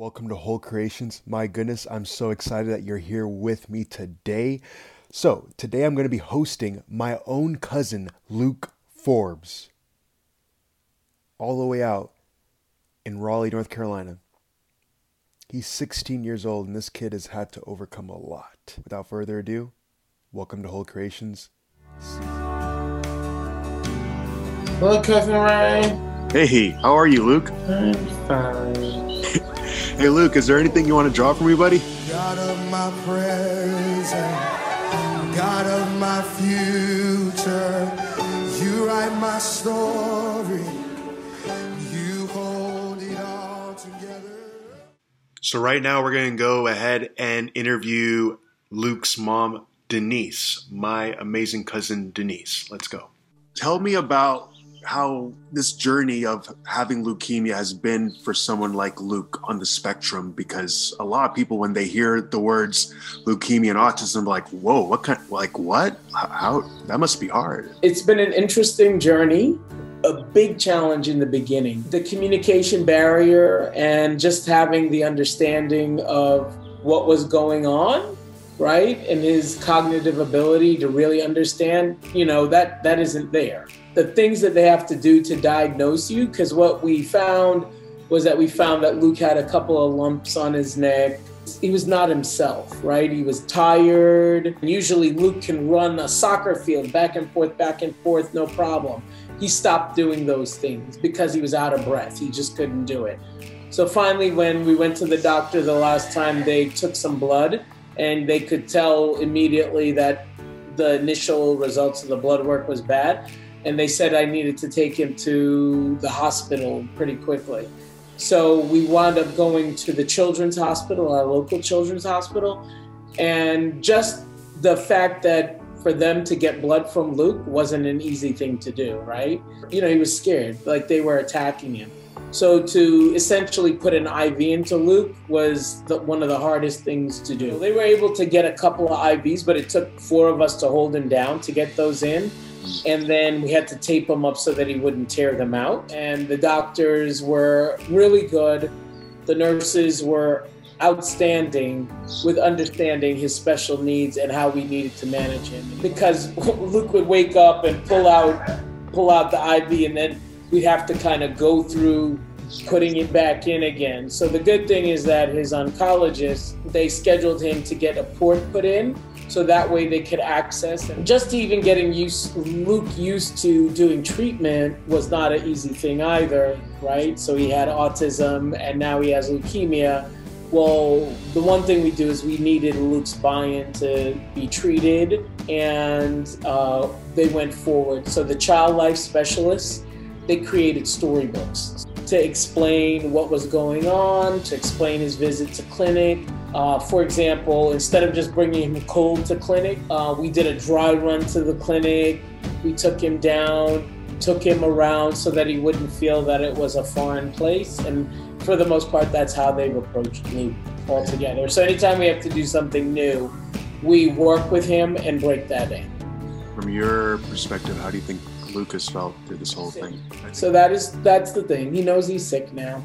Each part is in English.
Welcome to Whole Creations. My goodness, I'm so excited that you're here with me today. So, today I'm going to be hosting my own cousin, Luke Forbes, all the way out in Raleigh, North Carolina. He's 16 years old, and this kid has had to overcome a lot. Without further ado, welcome to Whole Creations. Hello, cousin Ryan. Hey, hey. how are you, Luke? I'm fine. Hey, Luke, is there anything you want to draw for me, buddy? God of my present, God of my future, you write my story, you hold it all together. So, right now, we're going to go ahead and interview Luke's mom, Denise, my amazing cousin, Denise. Let's go. Tell me about how this journey of having leukemia has been for someone like Luke on the spectrum because a lot of people when they hear the words leukemia and autism like whoa what kind like what how, that must be hard It's been an interesting journey, a big challenge in the beginning. The communication barrier and just having the understanding of what was going on, right? And his cognitive ability to really understand, you know, that that isn't there. The things that they have to do to diagnose you because what we found was that we found that Luke had a couple of lumps on his neck. He was not himself, right? He was tired. Usually, Luke can run a soccer field back and forth, back and forth, no problem. He stopped doing those things because he was out of breath. He just couldn't do it. So finally, when we went to the doctor the last time, they took some blood and they could tell immediately that the initial results of the blood work was bad. And they said I needed to take him to the hospital pretty quickly. So we wound up going to the children's hospital, our local children's hospital. And just the fact that for them to get blood from Luke wasn't an easy thing to do, right? You know, he was scared, like they were attacking him. So to essentially put an IV into Luke was the, one of the hardest things to do. They were able to get a couple of IVs, but it took four of us to hold him down to get those in. And then we had to tape him up so that he wouldn't tear them out. And the doctors were really good. The nurses were outstanding with understanding his special needs and how we needed to manage him. Because Luke would wake up and pull out pull out the IV and then we'd have to kind of go through putting it back in again. So the good thing is that his oncologist, they scheduled him to get a port put in so that way they could access and just even getting used Luke used to doing treatment was not an easy thing either, right? So he had autism and now he has leukemia. Well, the one thing we do is we needed Luke's buy-in to be treated, and uh, they went forward. So the child life specialists, they created storybooks to explain what was going on, to explain his visit to clinic. Uh, for example, instead of just bringing him cold to clinic, uh, we did a dry run to the clinic. We took him down, took him around so that he wouldn't feel that it was a foreign place. And for the most part, that's how they've approached me altogether. So anytime we have to do something new, we work with him and break that in. from your perspective how do you think lucas felt through this whole thing So that is that's the thing. He knows he's sick now.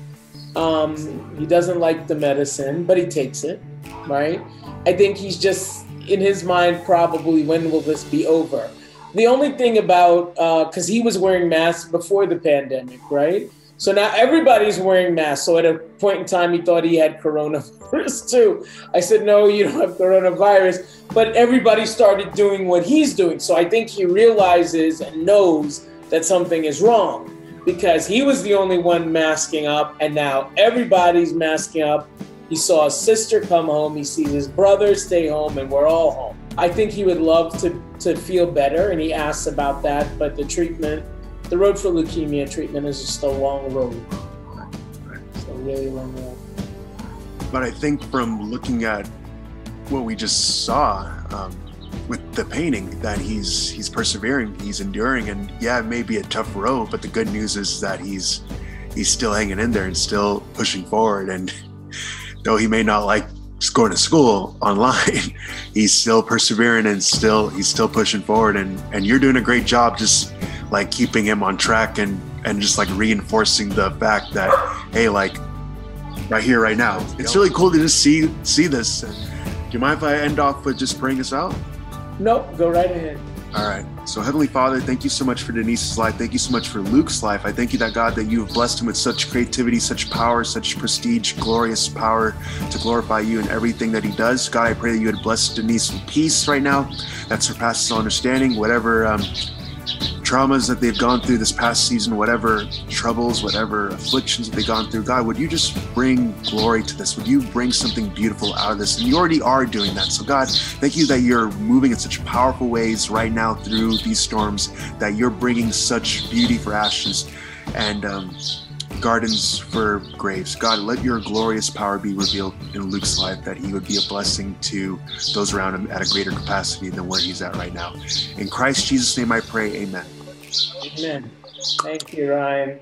Um, he doesn't like the medicine, but he takes it, right? I think he's just in his mind probably when will this be over? The only thing about because he was wearing masks before the pandemic, right? So now everybody's wearing masks. So at a point in time, he thought he had coronavirus too. I said, no, you don't have coronavirus. But everybody started doing what he's doing. So I think he realizes and knows that something is wrong because he was the only one masking up. And now everybody's masking up. He saw his sister come home. He sees his brother stay home, and we're all home. I think he would love to, to feel better, and he asks about that. But the treatment, the road for leukemia treatment is just a long road. It's a really long road. but i think from looking at what we just saw um, with the painting that he's he's persevering he's enduring and yeah it may be a tough road but the good news is that he's he's still hanging in there and still pushing forward and though he may not like going to school online he's still persevering and still he's still pushing forward and and you're doing a great job just like keeping him on track and and just like reinforcing the fact that hey like right here, right now. It's really cool to just see see this. Do you mind if I end off with just praying us out? Nope, go right ahead. All right. So, Heavenly Father, thank you so much for Denise's life. Thank you so much for Luke's life. I thank you that God that you have blessed him with such creativity, such power, such prestige, glorious power to glorify you in everything that he does. God, I pray that you would bless Denise with peace right now that surpasses all understanding. Whatever um, traumas that they've gone through this past season, whatever troubles, whatever afflictions that they've gone through, God, would you just bring glory to this? Would you bring something beautiful out of this? And you already are doing that. So, God, thank you that you're moving in such powerful ways right now through these storms, that you're bringing such beauty for ashes. And, um, gardens for graves. God, let your glorious power be revealed in Luke's life, that he would be a blessing to those around him at a greater capacity than where he's at right now. In Christ Jesus' name I pray, amen. Amen. Thank you, Ryan.